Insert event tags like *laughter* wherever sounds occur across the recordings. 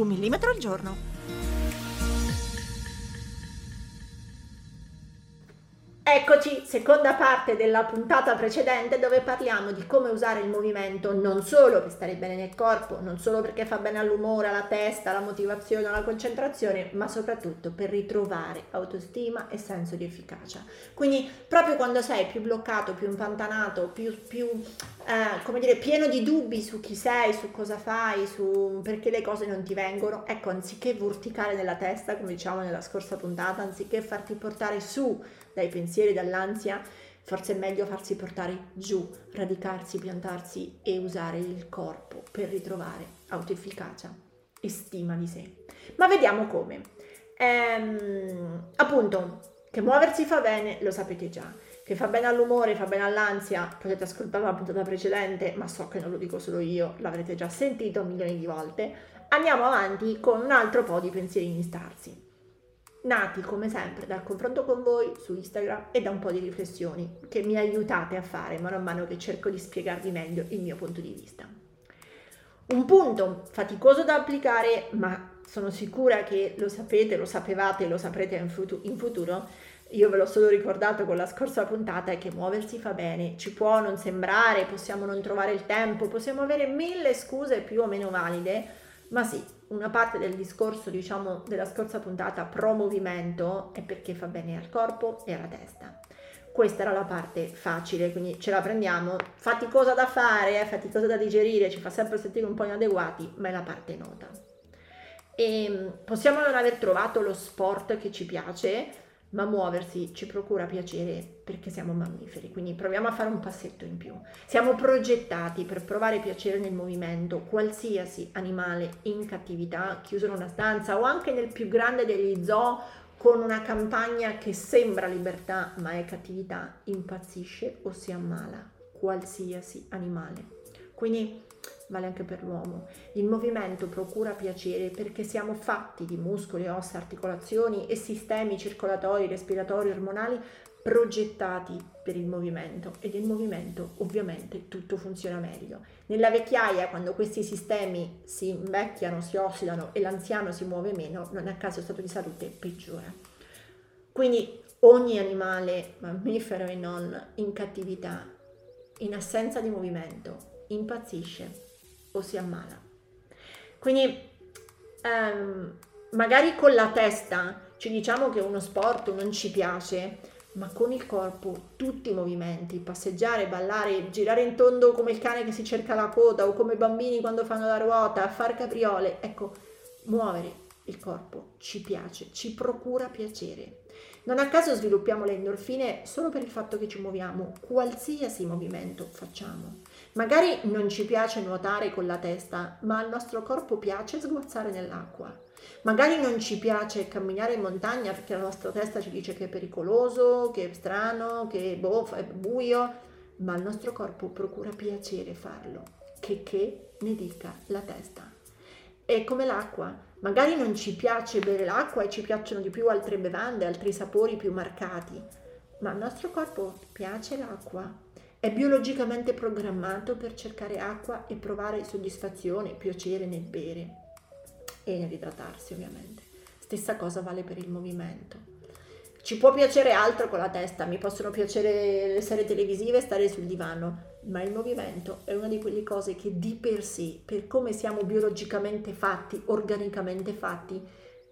Un millimetro al giorno. Eccoci, seconda parte della puntata precedente dove parliamo di come usare il movimento non solo per stare bene nel corpo, non solo perché fa bene all'umore, alla testa, alla motivazione, alla concentrazione, ma soprattutto per ritrovare autostima e senso di efficacia. Quindi proprio quando sei più bloccato, più impantanato, più, più eh, come dire, pieno di dubbi su chi sei, su cosa fai, su perché le cose non ti vengono, ecco, anziché vorticare nella testa, come diciamo nella scorsa puntata, anziché farti portare su dai pensieri, dall'ansia, forse è meglio farsi portare giù, radicarsi, piantarsi e usare il corpo per ritrovare autoefficacia e stima di sé. Ma vediamo come. Ehm, appunto, che muoversi fa bene, lo sapete già. Che fa bene all'umore, fa bene all'ansia, potete ascoltare la puntata precedente, ma so che non lo dico solo io, l'avrete già sentito milioni di volte. Andiamo avanti con un altro po' di pensierini starsi nati come sempre dal confronto con voi su Instagram e da un po' di riflessioni che mi aiutate a fare man mano che cerco di spiegarvi meglio il mio punto di vista. Un punto faticoso da applicare, ma sono sicura che lo sapete, lo sapevate, lo saprete in, futu- in futuro, io ve l'ho solo ricordato con la scorsa puntata, è che muoversi fa bene, ci può non sembrare, possiamo non trovare il tempo, possiamo avere mille scuse più o meno valide, ma sì, una parte del discorso, diciamo, della scorsa puntata pro movimento è perché fa bene al corpo e alla testa. Questa era la parte facile, quindi ce la prendiamo. Faticosa da fare, eh, faticosa da digerire, ci fa sempre sentire un po' inadeguati, ma è la parte nota. E ehm, possiamo non aver trovato lo sport che ci piace, ma muoversi ci procura piacere perché siamo mammiferi, quindi proviamo a fare un passetto in più. Siamo progettati per provare piacere nel movimento, qualsiasi animale in cattività, chiuso in una stanza o anche nel più grande degli zoo con una campagna che sembra libertà ma è cattività, impazzisce o si ammala, qualsiasi animale. Quindi vale anche per l'uomo. Il movimento procura piacere perché siamo fatti di muscoli, ossa, articolazioni e sistemi circolatori, respiratori, ormonali progettati per il movimento ed il movimento ovviamente tutto funziona meglio. Nella vecchiaia quando questi sistemi si invecchiano, si ossidano e l'anziano si muove meno, non a caso lo stato di salute peggiora. Quindi ogni animale, mammifero e non, in cattività, in assenza di movimento, impazzisce o si ammala. Quindi ehm, magari con la testa ci diciamo che uno sport non ci piace, ma con il corpo tutti i movimenti, passeggiare, ballare, girare in tondo come il cane che si cerca la coda o come i bambini quando fanno la ruota, fare capriole, ecco, muovere il corpo ci piace, ci procura piacere. Non a caso sviluppiamo le endorfine solo per il fatto che ci muoviamo, qualsiasi movimento facciamo. Magari non ci piace nuotare con la testa, ma al nostro corpo piace sguazzare nell'acqua. Magari non ci piace camminare in montagna perché la nostra testa ci dice che è pericoloso, che è strano, che boh, è buio, ma al nostro corpo procura piacere farlo, che che ne dica la testa. È come l'acqua, magari non ci piace bere l'acqua e ci piacciono di più altre bevande, altri sapori più marcati, ma al nostro corpo piace l'acqua è biologicamente programmato per cercare acqua e provare soddisfazione, piacere nel bere e nell'idratarsi ovviamente. Stessa cosa vale per il movimento. Ci può piacere altro con la testa, mi possono piacere le serie televisive stare sul divano, ma il movimento è una di quelle cose che di per sé, per come siamo biologicamente fatti, organicamente fatti,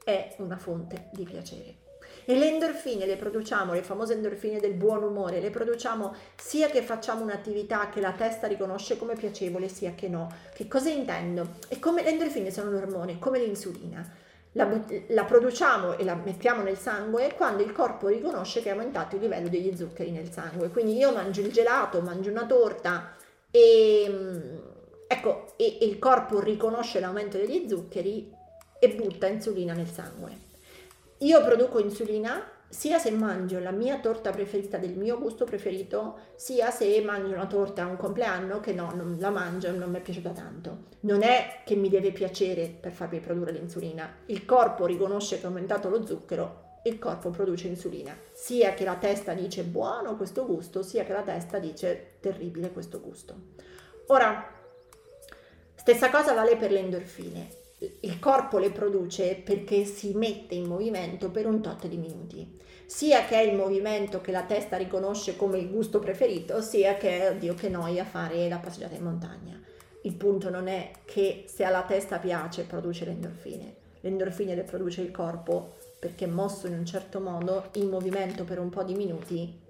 è una fonte di piacere. E le endorfine le produciamo, le famose endorfine del buon umore, le produciamo sia che facciamo un'attività che la testa riconosce come piacevole, sia che no. Che cosa intendo? E come le endorfine sono un ormone, come l'insulina. La, la, produciamo e la mettiamo nel sangue quando il corpo riconosce che è aumentato il livello degli zuccheri nel sangue. Quindi io mangio il gelato, mangio una torta e, ecco, e, e il corpo riconosce l'aumento degli zuccheri e butta insulina nel sangue. Io produco insulina sia se mangio la mia torta preferita del mio gusto preferito, sia se mangio una torta a un compleanno che no, non la mangio e non mi è piaciuta tanto. Non è che mi deve piacere per farmi produrre l'insulina. Il corpo riconosce che è aumentato lo zucchero, il corpo produce insulina. Sia che la testa dice buono questo gusto, sia che la testa dice terribile questo gusto. Ora, stessa cosa vale per le endorfine il corpo le produce perché si mette in movimento per un tot di minuti. Sia che è il movimento che la testa riconosce come il gusto preferito, sia che è, oddio che noia fare la passeggiata in montagna. Il punto non è che se alla testa piace produce le endorfine. Le endorfine le produce il corpo perché mosso in un certo modo, in movimento per un po' di minuti,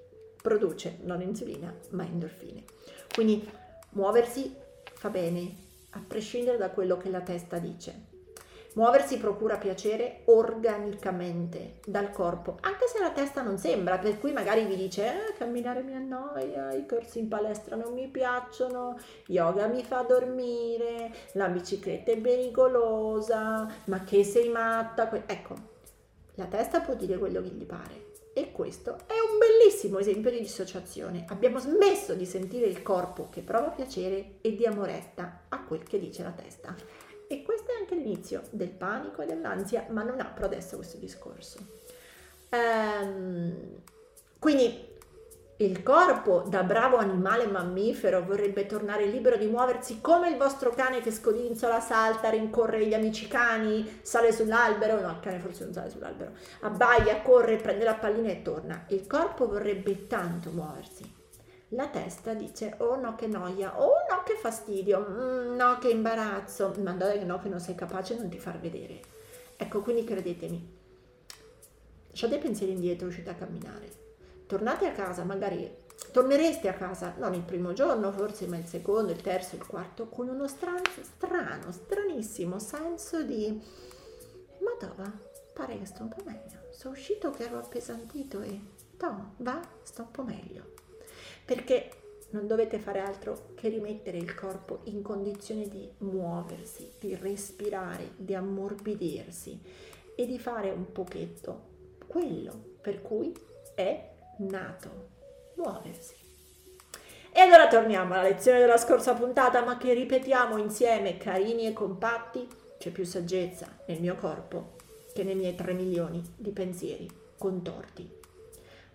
produce non insulina ma endorfine. Quindi muoversi fa bene, a prescindere da quello che la testa dice. Muoversi procura piacere organicamente dal corpo, anche se la testa non sembra, per cui magari vi dice eh, camminare mi annoia, i corsi in palestra non mi piacciono, yoga mi fa dormire, la bicicletta è pericolosa, ma che sei matta? Ecco, la testa può dire quello che gli pare, e questo è un bellissimo esempio di dissociazione. Abbiamo smesso di sentire il corpo che prova piacere e diamo retta a quel che dice la testa. E questo è anche l'inizio del panico e dell'ansia, ma non apro adesso questo discorso. Ehm, quindi il corpo, da bravo animale mammifero, vorrebbe tornare libero di muoversi come il vostro cane che scodinzola, salta, rincorre gli amici cani, sale sull'albero, no, il cane forse non sale sull'albero, abbaia, corre, prende la pallina e torna. Il corpo vorrebbe tanto muoversi. La testa dice, oh no che noia, oh no che fastidio, mm, no che imbarazzo, ma dai no che non sei capace non ti far vedere. Ecco, quindi credetemi, lasciate i pensieri indietro, uscite a camminare tornate a casa, magari tornereste a casa, non il primo giorno forse, ma il secondo, il terzo, il quarto, con uno strano, strano, stranissimo senso di ma dove? Pare che sto un po' meglio. Sono uscito che ero appesantito e no, va, sto un po' meglio. Perché non dovete fare altro che rimettere il corpo in condizione di muoversi, di respirare, di ammorbidirsi e di fare un pochetto quello per cui è nato, muoversi. E allora torniamo alla lezione della scorsa puntata, ma che ripetiamo insieme, carini e compatti, c'è più saggezza nel mio corpo che nei miei tre milioni di pensieri contorti.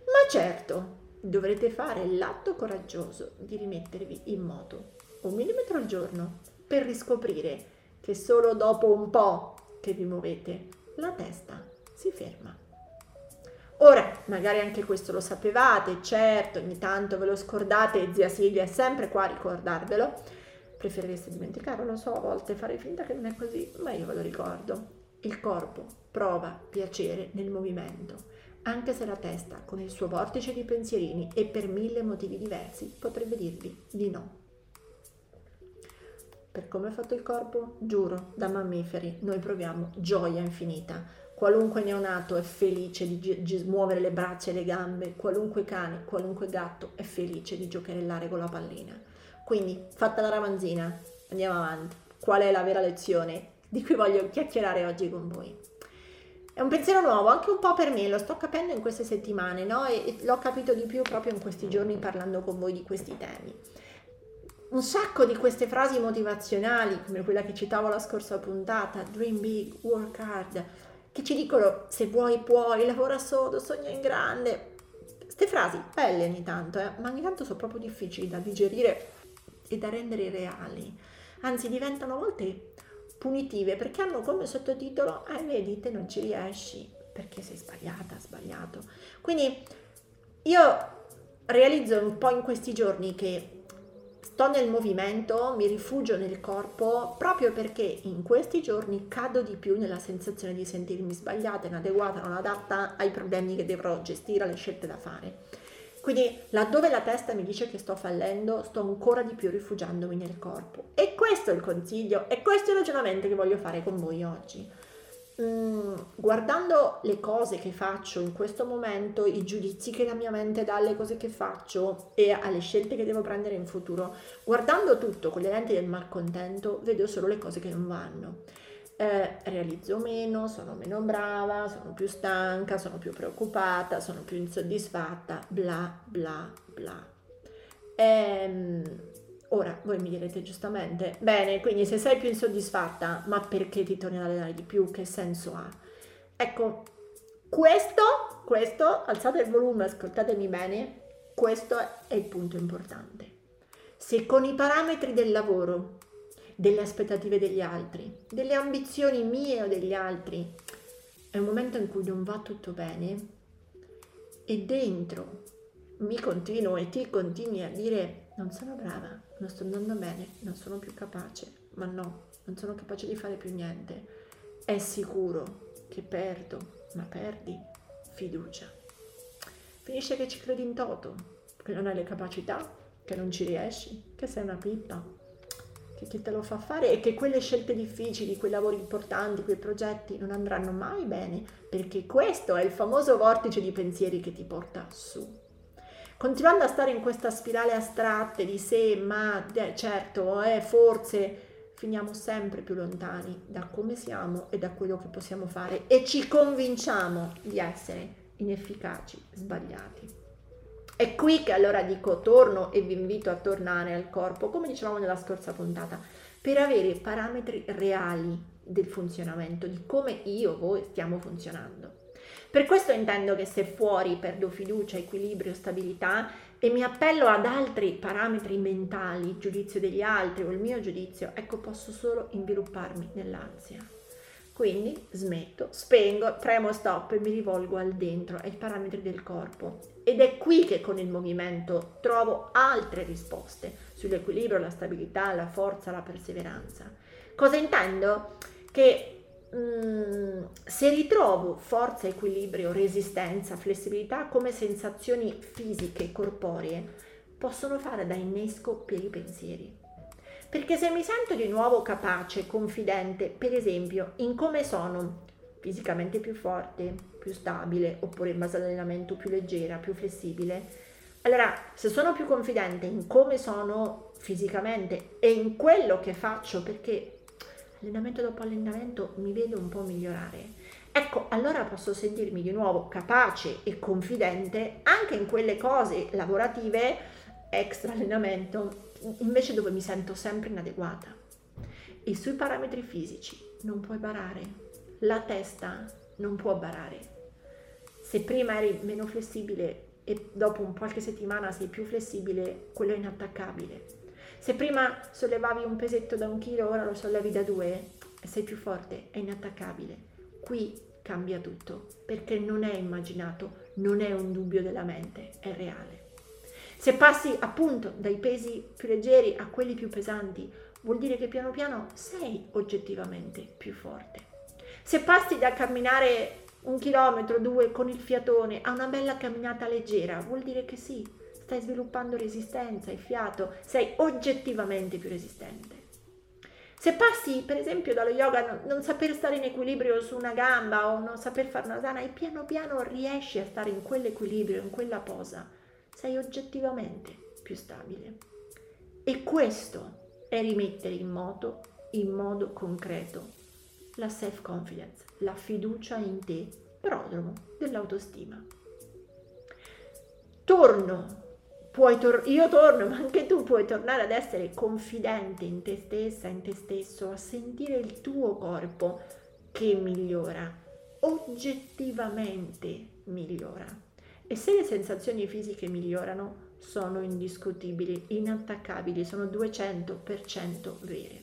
Ma certo, dovrete fare l'atto coraggioso di rimettervi in moto un millimetro al giorno per riscoprire che solo dopo un po' che vi muovete la testa si ferma. Ora, magari anche questo lo sapevate, certo, ogni tanto ve lo scordate zia Silvia è sempre qua a ricordarvelo. Preferireste dimenticarlo, lo so, a volte fare finta che non è così, ma io ve lo ricordo. Il corpo prova piacere nel movimento, anche se la testa, con il suo vortice di pensierini e per mille motivi diversi, potrebbe dirvi di no. Per come è fatto il corpo, giuro, da mammiferi, noi proviamo gioia infinita Qualunque neonato è felice di gi- gi- muovere le braccia e le gambe, qualunque cane, qualunque gatto è felice di giocherellare con la pallina. Quindi, fatta la ramanzina, andiamo avanti. Qual è la vera lezione di cui voglio chiacchierare oggi con voi? È un pensiero nuovo, anche un po' per me, lo sto capendo in queste settimane, no? E, e l'ho capito di più proprio in questi giorni parlando con voi di questi temi un sacco di queste frasi motivazionali, come quella che citavo la scorsa puntata, dream big, work hard, che ci dicono se vuoi puoi, lavora sodo, sogna in grande. Queste frasi belle ogni tanto, eh, ma ogni tanto sono proprio difficili da digerire e da rendere reali. Anzi, diventano a volte punitive perché hanno come sottotitolo, eh vedi, te non ci riesci perché sei sbagliata, sbagliato. Quindi io realizzo un po' in questi giorni che sto nel movimento, mi rifugio nel corpo proprio perché in questi giorni cado di più nella sensazione di sentirmi sbagliata, inadeguata, non adatta ai problemi che dovrò gestire, alle scelte da fare. Quindi laddove la testa mi dice che sto fallendo, sto ancora di più rifugiandomi nel corpo. E questo è il consiglio, e questo è il ragionamento che voglio fare con voi oggi. Mm, guardando le cose che faccio in questo momento, i giudizi che la mia mente dà alle cose che faccio e alle scelte che devo prendere in futuro, guardando tutto con le lenti del malcontento, vedo solo le cose che non vanno. eh, realizzo meno, sono meno brava, sono più stanca, sono più preoccupata, sono più insoddisfatta, bla bla bla. Ehm, ora voi mi direte giustamente, bene, quindi se sei più insoddisfatta, ma perché ti torni ad allenare di più? Che senso ha? Ecco, questo, questo, alzate il volume, ascoltatemi bene, questo è il punto importante. Se con i parametri del lavoro, delle aspettative degli altri, delle ambizioni mie o degli altri, è un momento in cui non va tutto bene e dentro mi continuo e ti continui a dire non sono brava, non sto andando bene, non sono più capace, ma no, non sono capace di fare più niente, è sicuro che perdo, ma perdi fiducia. Finisce che ci credi in toto, che non hai le capacità, che non ci riesci, che sei una pippa, che chi te lo fa fare e che quelle scelte difficili, quei lavori importanti, quei progetti non andranno mai bene, perché questo è il famoso vortice di pensieri che ti porta su. Continuando a stare in questa spirale astratta di sé, ma eh, certo, eh, forse finiamo sempre più lontani da come siamo e da quello che possiamo fare e ci convinciamo di essere inefficaci, sbagliati. È qui che allora dico torno e vi invito a tornare al corpo, come dicevamo nella scorsa puntata, per avere parametri reali del funzionamento, di come io, voi stiamo funzionando. Per questo intendo che se fuori perdo fiducia, equilibrio, stabilità e mi appello ad altri parametri mentali, giudizio degli altri o il mio giudizio, ecco posso solo invilupparmi nell'ansia. Quindi smetto, spengo, premo stop e mi rivolgo al dentro, ai parametri del corpo. Ed è qui che con il movimento trovo altre risposte sull'equilibrio, la stabilità, la forza, la perseveranza. Cosa intendo? Che mm, se ritrovo forza, equilibrio, resistenza, flessibilità come sensazioni fisiche, corporee, possono fare da innesco per i pensieri. Perché se mi sento di nuovo capace, confidente, per esempio, in come sono fisicamente più forte, più stabile, oppure in base all'allenamento più leggera, più flessibile, allora se sono più confidente in come sono fisicamente e in quello che faccio, perché allenamento dopo allenamento mi vedo un po' migliorare, ecco, allora posso sentirmi di nuovo capace e confidente anche in quelle cose lavorative extra allenamento invece dove mi sento sempre inadeguata. E sui parametri fisici non puoi barare, la testa non può barare. Se prima eri meno flessibile e dopo un qualche settimana sei più flessibile, quello è inattaccabile. Se prima sollevavi un pesetto da un chilo, ora lo sollevi da due sei più forte, è inattaccabile. Qui cambia tutto, perché non è immaginato, non è un dubbio della mente, è reale. Se passi appunto dai pesi più leggeri a quelli più pesanti, vuol dire che piano piano sei oggettivamente più forte. Se passi da camminare un chilometro, due con il fiatone a una bella camminata leggera, vuol dire che sì, stai sviluppando resistenza e fiato, sei oggettivamente più resistente. Se passi, per esempio, dallo yoga non, saper stare in equilibrio su una gamba o non saper fare una sana e piano piano riesci a stare in quell'equilibrio, in quella posa, sei oggettivamente più stabile. E questo è rimettere in moto, in modo concreto, la self-confidence, la fiducia in te, prodromo dell'autostima. Torno, puoi tor- io torno, *laughs* ma anche tu puoi tornare ad essere confidente in te stessa, in te stesso, a sentire il tuo corpo che migliora, oggettivamente migliora. E se le sensazioni fisiche migliorano, sono indiscutibili, inattaccabili, sono 200% vere.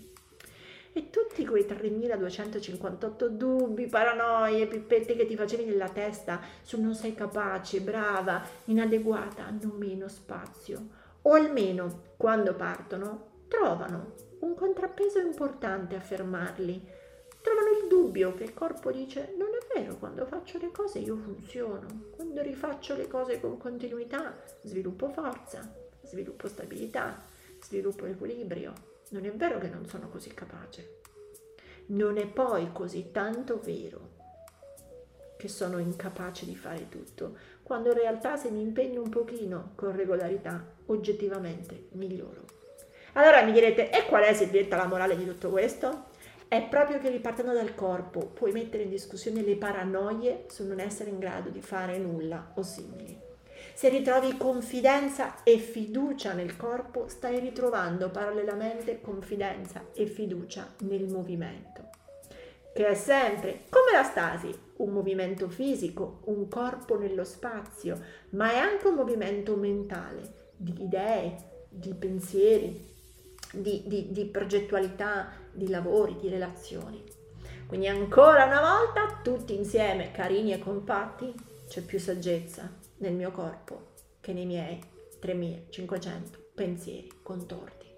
E tutti quei 3258 dubbi, paranoie, pippette che ti facevi nella testa su non sei capace, brava, inadeguata, hanno meno spazio. O almeno, quando partono, trovano un contrappeso importante a fermarli. Trovano il dubbio che il corpo dice non è vero, quando faccio le cose io funziono, quando rifaccio le cose con continuità sviluppo forza, sviluppo stabilità, sviluppo equilibrio. Non è vero che non sono così capace. Non è poi così tanto vero che sono incapace di fare tutto, quando in realtà se mi impegno un pochino con regolarità, oggettivamente miglioro. Allora mi direte, e qual è Silvietta la morale di tutto questo? è proprio che ripartendo dal corpo puoi mettere in discussione le paranoie su non essere in grado di fare nulla o simili. Se ritrovi confidenza e fiducia nel corpo, stai ritrovando parallelamente confidenza e fiducia nel movimento, che è sempre come la stasi, un movimento fisico, un corpo nello spazio, ma è anche un movimento mentale, di idee, di pensieri, di, di, di progettualità, di lavori, di relazioni. Quindi ancora una volta, tutti insieme, carini e compatti, c'è più saggezza nel mio corpo che nei miei 3500 pensieri contorti.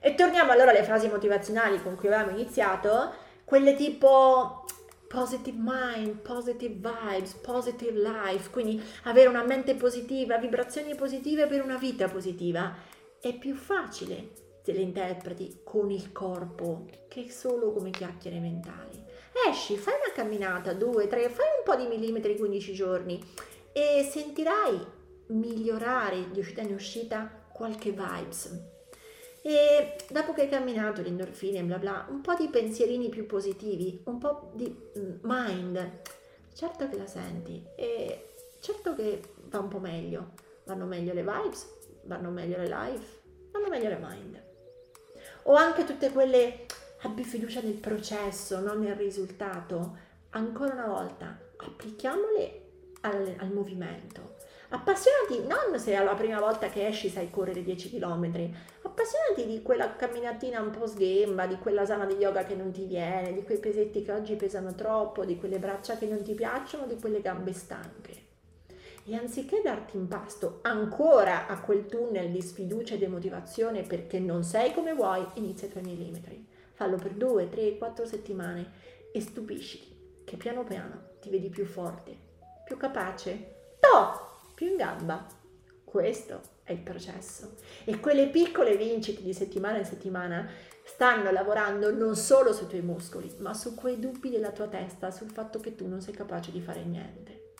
E torniamo allora alle frasi motivazionali con cui avevamo iniziato, quelle tipo positive mind, positive vibes, positive life, quindi avere una mente positiva, vibrazioni positive per una vita positiva. È più facile se le interpreti con il corpo che solo come chiacchiere mentali. Esci, fai una camminata, due, tre, fai un po' di millimetri 15 giorni e sentirai migliorare di uscita in uscita qualche vibes. E dopo che hai camminato l'endorfina e bla bla, un po' di pensierini più positivi, un po' di mm, mind, certo che la senti e certo che va un po' meglio. Vanno meglio le vibes, vanno meglio le life, vanno meglio le mind o anche tutte quelle abbi fiducia nel processo, non nel risultato. Ancora una volta, applichiamole al, al movimento. Appassionati non se è la prima volta che esci sai correre 10 km, appassionati di quella camminatina un po' sghemba, di quella sana di yoga che non ti viene, di quei pesetti che oggi pesano troppo, di quelle braccia che non ti piacciono, di quelle gambe stanche e anziché darti in pasto ancora a quel tunnel di sfiducia e demotivazione perché non sei come vuoi, inizia i tuoi millimetri. Fallo per due, tre, quattro settimane e stupisciti che piano piano ti vedi più forte, più capace, to, più in gamba. Questo è il processo. E quelle piccole vincite di settimana in settimana stanno lavorando non solo sui tuoi muscoli, ma su quei dubbi della tua testa, sul fatto che tu non sei capace di fare niente.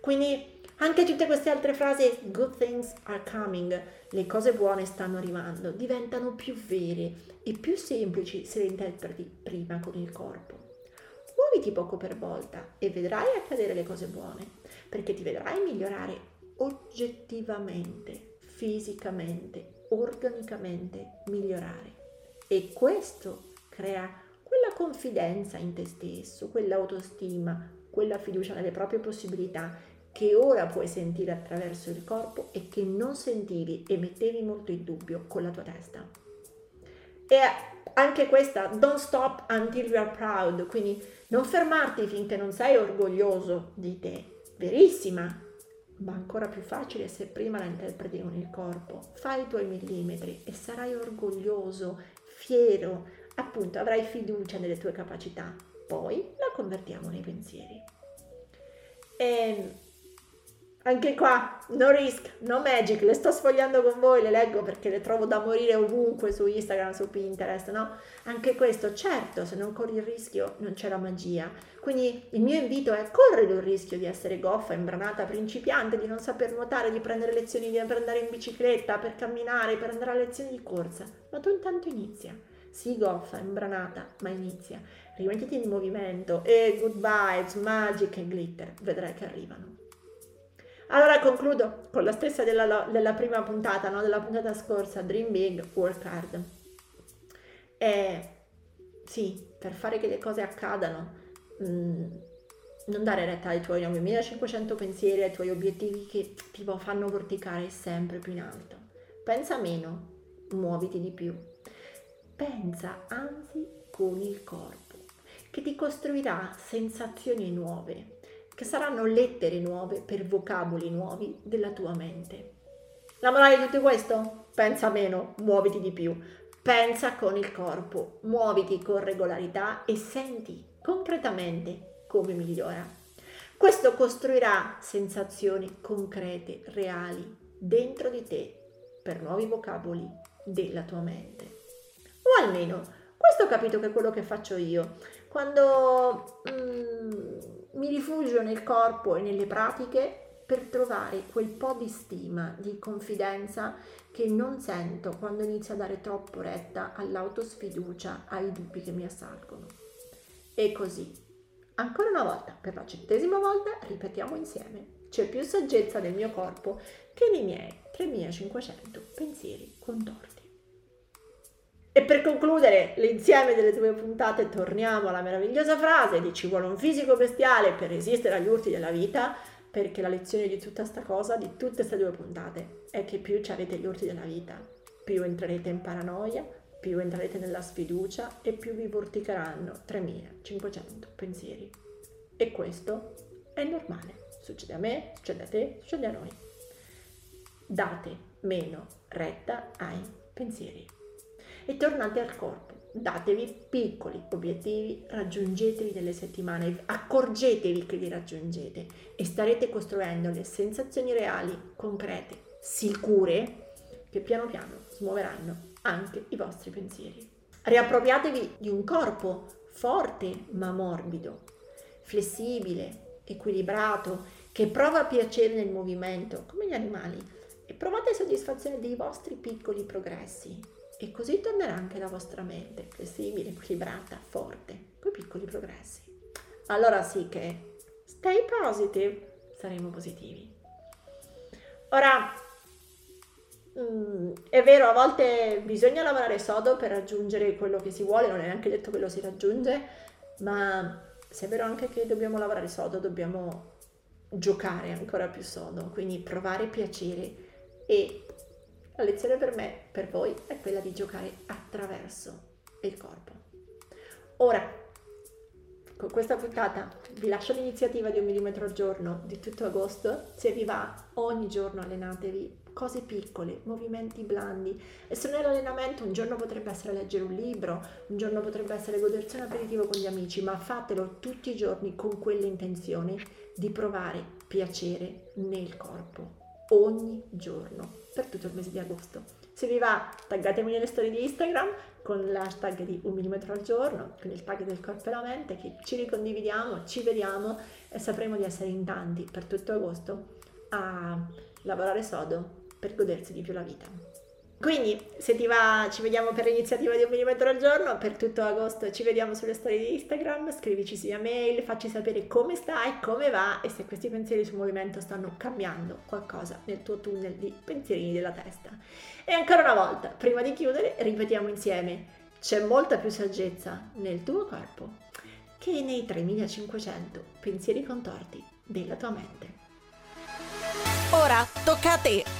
Quindi anche tutte queste altre frasi, good things are coming, le cose buone stanno arrivando, diventano più vere e più semplici se le interpreti prima con il corpo. Muoviti poco per volta e vedrai accadere le cose buone, perché ti vedrai migliorare oggettivamente, fisicamente, organicamente migliorare. E questo crea quella confidenza in te stesso, quell'autostima, quella fiducia nelle proprie possibilità che ora puoi sentire attraverso il corpo e che non sentivi e mettevi molto in dubbio con la tua testa. E anche questa, don't stop until you are proud, quindi non fermarti finché non sei orgoglioso di te. Verissima, ma ancora più facile se prima la interpreti con il corpo. Fai i tuoi millimetri e sarai orgoglioso, fiero, appunto avrai fiducia nelle tue capacità. Poi la convertiamo nei pensieri. E ehm, anche qua, no risk, no magic, le sto sfogliando con voi, le leggo perché le trovo da morire ovunque su Instagram, su Pinterest, no? Anche questo, certo, se non corri il rischio non c'è la magia. Quindi il mio invito è correre il rischio di essere goffa, imbranata, principiante, di non saper nuotare, di prendere lezioni, di andare in bicicletta, per camminare, per andare a lezioni di corsa. Ma tu intanto inizia. Sii goffa, imbranata, ma inizia. Rimettiti in movimento e good vibes, magic e glitter, vedrai che arrivano. Allora concludo con la stessa della, della prima puntata, no? della puntata scorsa, Dream Big, Work Hard. E sì, per fare che le cose accadano, mh, mm, non dare retta ai tuoi 9500 pensieri, ai tuoi obiettivi che ti fanno vorticare sempre più in alto. Pensa meno, muoviti di più. Pensa anzi con il corpo, che ti costruirà sensazioni nuove che saranno lettere nuove per vocaboli nuovi della tua mente. La morale di tutto questo? Pensa meno, muoviti di più. Pensa con il corpo, muoviti con regolarità e senti concretamente come migliora. Questo costruirà sensazioni concrete, reali, dentro di te, per nuovi vocaboli della tua mente. O almeno, questo ho capito che è quello che faccio io. Quando mm, mi rifugio nel corpo e nelle pratiche per trovare quel po' di stima, di confidenza che non sento quando inizio a dare troppo retta all'autosfiducia, ai dubbi che mi assalgono. E così, ancora una volta, per la centesima volta, ripetiamo insieme. C'è più saggezza nel mio corpo che nei miei 3500 pensieri contorti. E per concludere l'insieme delle due puntate torniamo alla meravigliosa frase di ci vuole un fisico bestiale per resistere agli urti della vita, perché la lezione di tutta sta cosa, di tutte queste due puntate, è che più ci avete gli urti della vita, più entrerete in paranoia, più entrerete nella sfiducia e più vi vorticheranno 3500 pensieri. E questo è normale. Succede a me, succede a te, succede a noi. Date meno retta ai pensieri e tornate al corpo. Datevi piccoli obiettivi, raggiungetevi delle settimane, accorgetevi che li raggiungete e starete costruendo le sensazioni reali, concrete, sicure, che piano piano smuoveranno anche i vostri pensieri. Riappropriatevi di un corpo forte ma morbido, flessibile, equilibrato, che prova piacere nel movimento, come gli animali, e provate soddisfazione dei vostri piccoli progressi, e così tornerà anche la vostra mente flessibile, equilibrata, forte, con piccoli progressi. Allora sì che stay positive, saremo positivi. Ora, mm, è vero, a volte bisogna lavorare sodo per raggiungere quello che si vuole, non è neanche detto che lo si raggiunge, ma se è vero anche che dobbiamo lavorare sodo, dobbiamo giocare ancora più sodo, quindi provare piacere e la lezione per me, per voi, è quella di giocare attraverso il corpo. Ora, con questa puntata vi lascio l'iniziativa di un millimetro al giorno di tutto agosto. Se vi va, ogni giorno allenatevi cose piccole, movimenti blandi. E se non è l'allenamento, un giorno potrebbe essere leggere un libro, un giorno potrebbe essere godersi un aperitivo con gli amici, ma fatelo tutti i giorni con quell'intenzione di provare piacere nel corpo ogni giorno per tutto il mese di agosto. Se vi va, taggatemi nelle storie di Instagram con l'hashtag di un millimetro al giorno, con il tag del corpo e la mente, che ci ricondividiamo, ci vediamo e sapremo di essere in tanti per tutto agosto a lavorare sodo per godersi di più la vita. Quindi, se ti va, ci vediamo per l'iniziativa di un millimetro al giorno, per tutto agosto ci vediamo sulle storie di Instagram, scrivici via mail, facci sapere come stai, come va e se questi pensieri sul movimento stanno cambiando qualcosa nel tuo tunnel di pensierini della testa. E ancora una volta, prima di chiudere, ripetiamo insieme, c'è molta più saggezza nel tuo corpo che nei 3500 pensieri contorti della tua mente. Ora tocca a te!